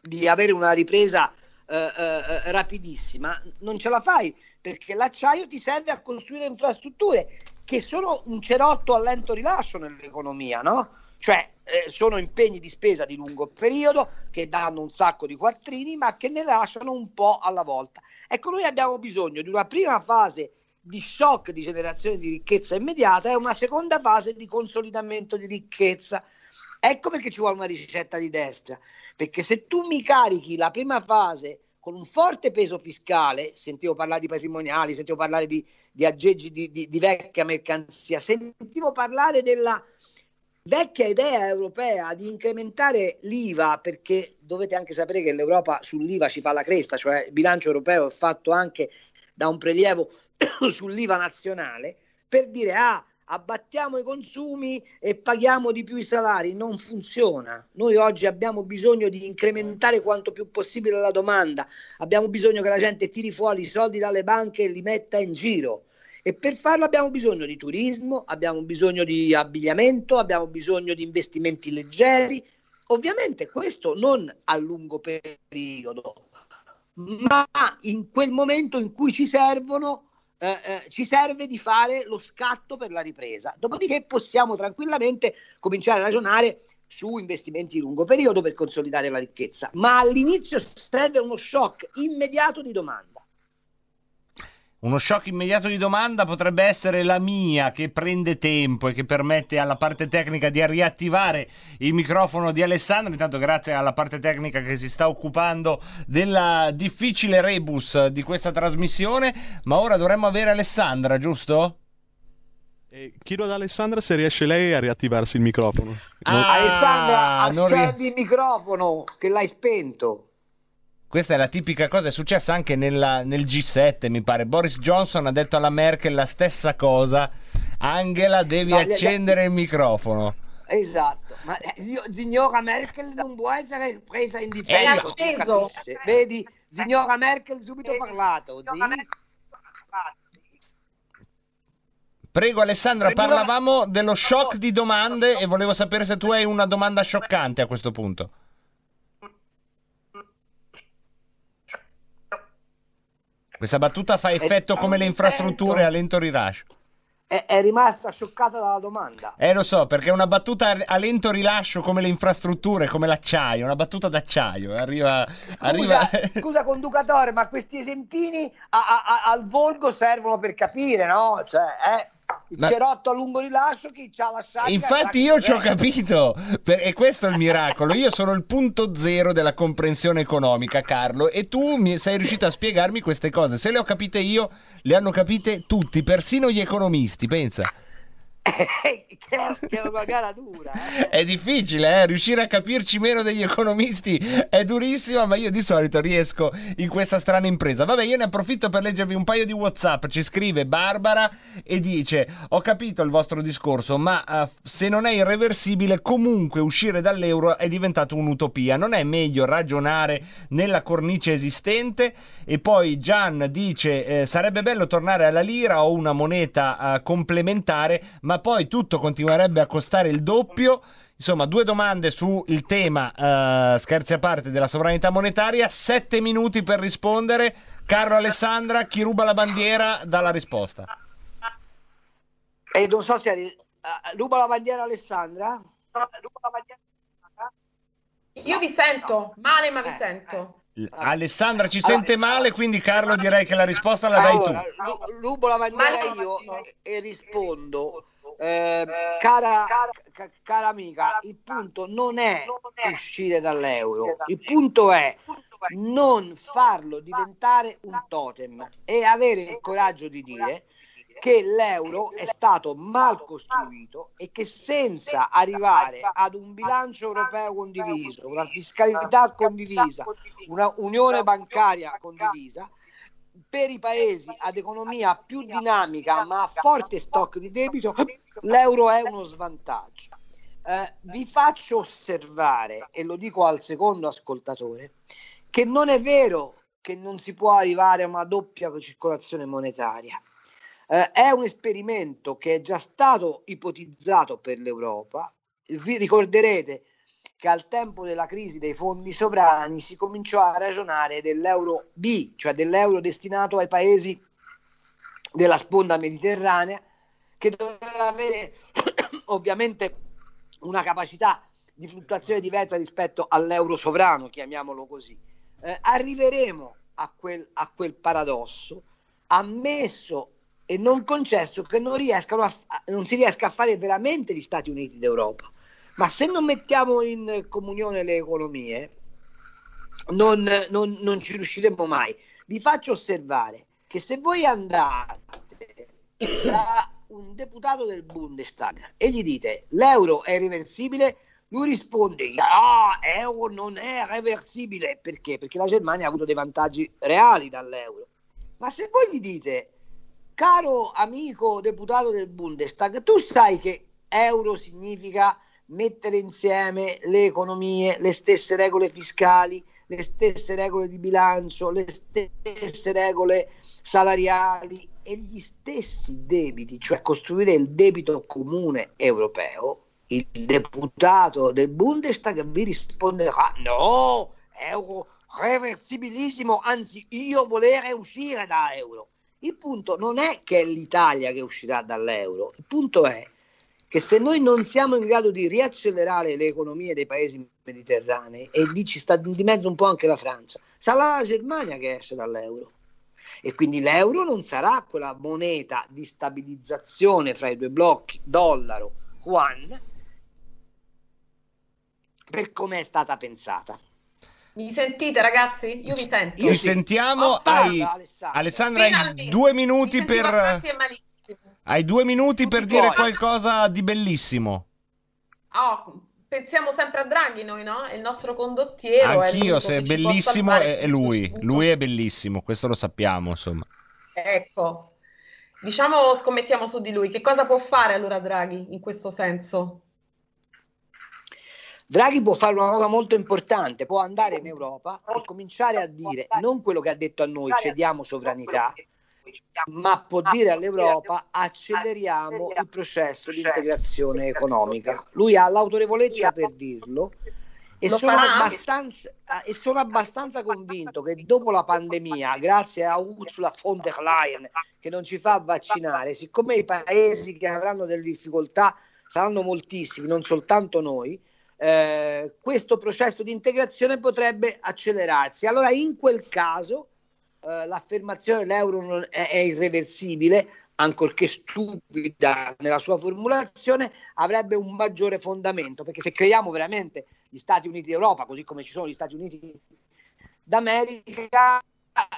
di avere una ripresa eh, eh, rapidissima, non ce la fai perché l'acciaio ti serve a costruire infrastrutture che sono un cerotto a lento rilascio nell'economia, no? Cioè eh, sono impegni di spesa di lungo periodo che danno un sacco di quattrini, ma che ne lasciano un po' alla volta. Ecco, noi abbiamo bisogno di una prima fase di shock di generazione di ricchezza immediata e una seconda fase di consolidamento di ricchezza. Ecco perché ci vuole una ricetta di destra, perché se tu mi carichi la prima fase con un forte peso fiscale, sentivo parlare di patrimoniali, sentivo parlare di, di aggeggi di, di- di vecchia mercanzia, sentivo parlare della vecchia idea europea di incrementare l'IVA, perché dovete anche sapere che l'Europa sull'IVA ci fa la cresta, cioè il bilancio europeo è fatto anche da un prelievo sull'IVA nazionale, per dire ah, abbattiamo i consumi e paghiamo di più i salari. Non funziona. Noi oggi abbiamo bisogno di incrementare quanto più possibile la domanda, abbiamo bisogno che la gente tiri fuori i soldi dalle banche e li metta in giro. E per farlo abbiamo bisogno di turismo, abbiamo bisogno di abbigliamento, abbiamo bisogno di investimenti leggeri. Ovviamente questo non a lungo periodo, ma in quel momento in cui ci servono, eh, eh, ci serve di fare lo scatto per la ripresa. Dopodiché possiamo tranquillamente cominciare a ragionare su investimenti di lungo periodo per consolidare la ricchezza, ma all'inizio serve uno shock immediato di domanda. Uno shock immediato di domanda potrebbe essere la mia che prende tempo e che permette alla parte tecnica di riattivare il microfono di Alessandro. Intanto grazie alla parte tecnica che si sta occupando della difficile rebus di questa trasmissione, ma ora dovremmo avere Alessandra, giusto? E chiedo ad Alessandra se riesce lei a riattivarsi il microfono. Ah, Alessandra, non ri- accendi il microfono che l'hai spento. Questa è la tipica cosa, è successa anche nella- nel G7, mi pare. Boris Johnson ha detto alla Merkel la stessa cosa. Angela, devi No, le- le- accendere il microfono. Esatto, ma eh, signora Merkel non può essere presa in È difesa. capisci? Vedi, signora Merkel subito parlato. sì? Prego Alessandra, Signora- parlavamo dello shock di domande e volevo sapere se tu hai una domanda scioccante a questo punto. Questa battuta fa effetto come le infrastrutture a lento rilascio. è, è rimasta scioccata dalla domanda. Eh, lo so, perché è una battuta a lento rilascio come le infrastrutture, come l'acciaio, una battuta d'acciaio. Arriva. arriva... Scusa, scusa conducatore, ma questi esempini a- a- a- al volgo servono per capire, no? Cioè, eh, il Ma- cerotto a lungo rilascio, chi c'ha la sciagura... Infatti io che ci ho capito, per- e questo è il miracolo. Io sono il punto zero della comprensione economica, Carlo, e tu mi sei riuscito a spiegarmi queste cose. Se le ho capite io, le hanno capite tutti, persino gli economisti, pensa. che, è, una gara dura. eh. È difficile, eh? riuscire a capirci meno degli economisti è durissimo, ma io di solito riesco in questa strana impresa. Vabbè, io ne approfitto per leggervi un paio di WhatsApp. Ci scrive Barbara e dice: Ho capito il vostro discorso, ma eh, se non è irreversibile, comunque uscire dall'euro è diventato un'utopia. Non è meglio ragionare nella cornice esistente? E poi Gian dice: eh, Sarebbe bello tornare alla lira o una moneta eh, complementare, ma poi tutto continuerebbe a costare il doppio. Insomma, due domande sul tema, eh, scherzi a parte, della sovranità monetaria. Sette minuti per rispondere. Carlo Alessandra, chi ruba la bandiera dà la risposta. E non so se... arri- eh, ruba la bandiera Alessandra? Ruba la bandiera Io vi sento, male ma vi Eh, sento. L- Alessandra ci sente male, quindi Carlo direi che la risposta la dai tu. Allora, ru- rubo la bandiera io e, e rispondo. Eh, cara, ca- cara amica, il punto non è uscire dall'euro, il punto è non farlo diventare un totem e avere il coraggio di dire che l'euro è stato mal costruito e che senza arrivare ad un bilancio europeo condiviso, una fiscalità condivisa, una unione bancaria condivisa, per i paesi ad economia più dinamica ma a forte stock di debito, l'euro è uno svantaggio. Eh, vi faccio osservare, e lo dico al secondo ascoltatore, che non è vero che non si può arrivare a una doppia circolazione monetaria. Eh, è un esperimento che è già stato ipotizzato per l'Europa. Vi ricorderete che al tempo della crisi dei fondi sovrani si cominciò a ragionare dell'euro B, cioè dell'euro destinato ai paesi della sponda mediterranea, che doveva avere ovviamente una capacità di fluttuazione diversa rispetto all'euro sovrano, chiamiamolo così. Eh, arriveremo a quel, a quel paradosso, ammesso e non concesso che non, riescano a, non si riesca a fare veramente gli Stati Uniti d'Europa. Ma se non mettiamo in comunione le economie, non, non- non ci riusciremo mai. Vi faccio osservare che se voi andate da un deputato del Bundestag e gli dite l'euro è irreversibile, lui risponde no, euro non è reversibile. Perché? Perché la Germania ha avuto dei vantaggi reali dall'euro. Ma se voi gli dite caro amico deputato del Bundestag, tu sai che euro significa mettere insieme le economie, le stesse regole fiscali, le stesse regole di bilancio, le stesse regole salariali e gli stessi debiti, cioè costruire il debito comune europeo, il deputato del Bundestag vi risponderà no, euro reversibilissimo, anzi io volere uscire da euro. Il punto non è che è l'Italia che uscirà dall'euro, il punto è che se noi non siamo in grado di riaccelerare le economie dei paesi mediterranei e lì ci sta di mezzo un po' anche la Francia, sarà la Germania che esce dall'euro. E quindi l'euro non sarà quella moneta di stabilizzazione fra i due blocchi, dollaro, yuan, per come è stata pensata. Mi sentite ragazzi? Io vi sento. Ci sentiamo. Oh, parla, hai- Alessandra. Alessandra, hai due minuti per. Hai due minuti per Tutti dire fuori. qualcosa di bellissimo. Oh, pensiamo sempre a Draghi noi, no? È il nostro condottiero. è Anch'io, l'unico se è bellissimo, è, è lui. Lui è bellissimo, questo lo sappiamo, insomma. Ecco. Diciamo, scommettiamo su di lui. Che cosa può fare allora Draghi in questo senso? Draghi può fare una cosa molto importante, può andare in Europa e cominciare a dire non quello che ha detto a noi, cediamo sovranità, ma può dire all'Europa acceleriamo il processo di integrazione economica. Lui ha l'autorevolezza per dirlo E sono, abbastanza, e sono abbastanza convinto che dopo la pandemia, grazie a Ursula von der Leyen che non ci fa vaccinare, siccome i paesi che avranno delle difficoltà saranno moltissimi, non soltanto noi, eh, questo processo di integrazione potrebbe accelerarsi. Allora in quel caso eh, l'affermazione l'euro non è, è irreversibile, ancorché stupida nella sua formulazione, avrebbe un maggiore fondamento, perché se creiamo veramente gli Stati Uniti d'Europa, così come ci sono gli Stati Uniti d'America,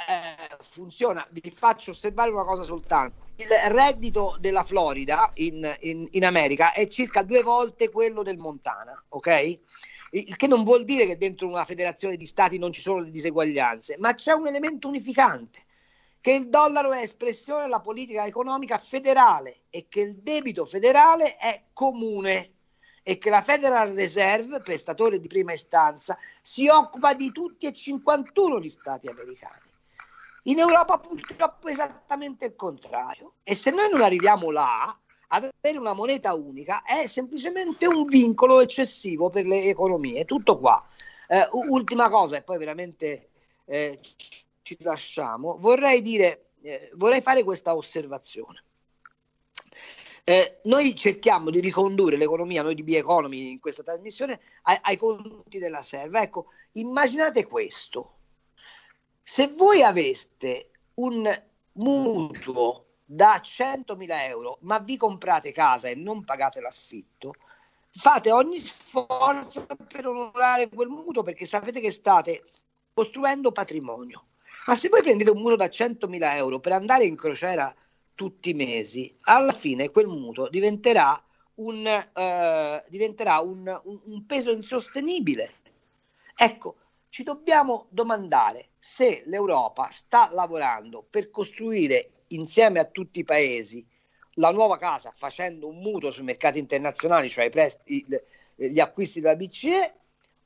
eh, funziona. Vi faccio osservare una cosa soltanto. Il reddito della Florida in, in- in America è circa due volte quello del Montana, ok? Il che non vuol dire che dentro una federazione di stati non ci sono le diseguaglianze, ma c'è un elemento unificante, che il dollaro è espressione della politica economica federale e che il debito federale è comune e che la Federal Reserve, prestatore di prima istanza, si occupa di tutti e 51 gli stati americani. In Europa purtroppo è esattamente il contrario e se noi non arriviamo là, avere una moneta unica è semplicemente un vincolo eccessivo per le economie. Tutto qua. Eh, ultima cosa, e poi veramente eh, ci- ci lasciamo. Vorrei dire, eh, vorrei fare questa osservazione. Eh, noi cerchiamo di ricondurre l'economia, noi di B-Economy in questa trasmissione, ai, ai conti della serva. Ecco, immaginate questo. Se voi aveste un mutuo da 100.000 euro, ma vi comprate casa e non pagate l'affitto, fate ogni sforzo per onorare quel mutuo perché sapete che state costruendo patrimonio. Ma se voi prendete un mutuo da 100.000 euro per andare in crociera tutti i mesi, alla fine quel mutuo diventerà un, eh, diventerà un- un- un peso insostenibile. Ecco, ci dobbiamo domandare se l'Europa sta lavorando per costruire insieme a tutti i paesi la nuova casa facendo un mutuo sui mercati internazionali, cioè i presti- il- gli acquisti della BCE,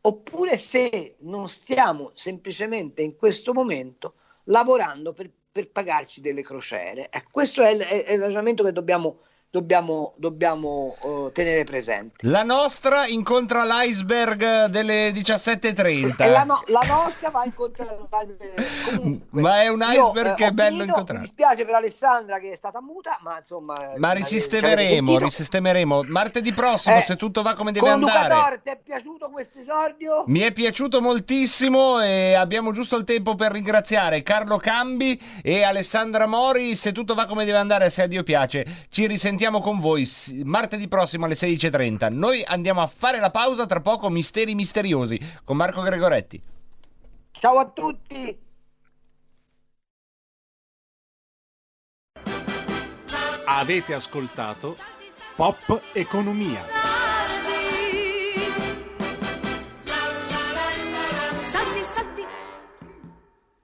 oppure se non stiamo semplicemente in questo momento lavorando per, per pagarci delle crociere. Ecco, questo è il, è- il ragionamento che dobbiamo, dobbiamo, dobbiamo eh, tenere presente. La nostra incontra l'iceberg delle 17.30. E la, no- la nostra va incontrare comunque. Ma è un io, iceberg eh, che è bello finito, incontrare. Mi dispiace per Alessandra che è stata muta, ma insomma. Ma eh, ci risistemeremo, risistemeremo. Martedì prossimo, Eh, se tutto va come deve andare. Ti è piaciuto questo esordio? Mi è piaciuto moltissimo e abbiamo giusto il tempo per ringraziare Carlo Cambi e Alessandra Mori. Se tutto va come deve andare, se a Dio piace, ci risentiamo con voi martedì prossimo alle 16.30. Noi andiamo a fare la pausa, tra poco Misteri Misteriosi con Marco Gregoretti. Ciao a tutti. Avete ascoltato Pop Economia.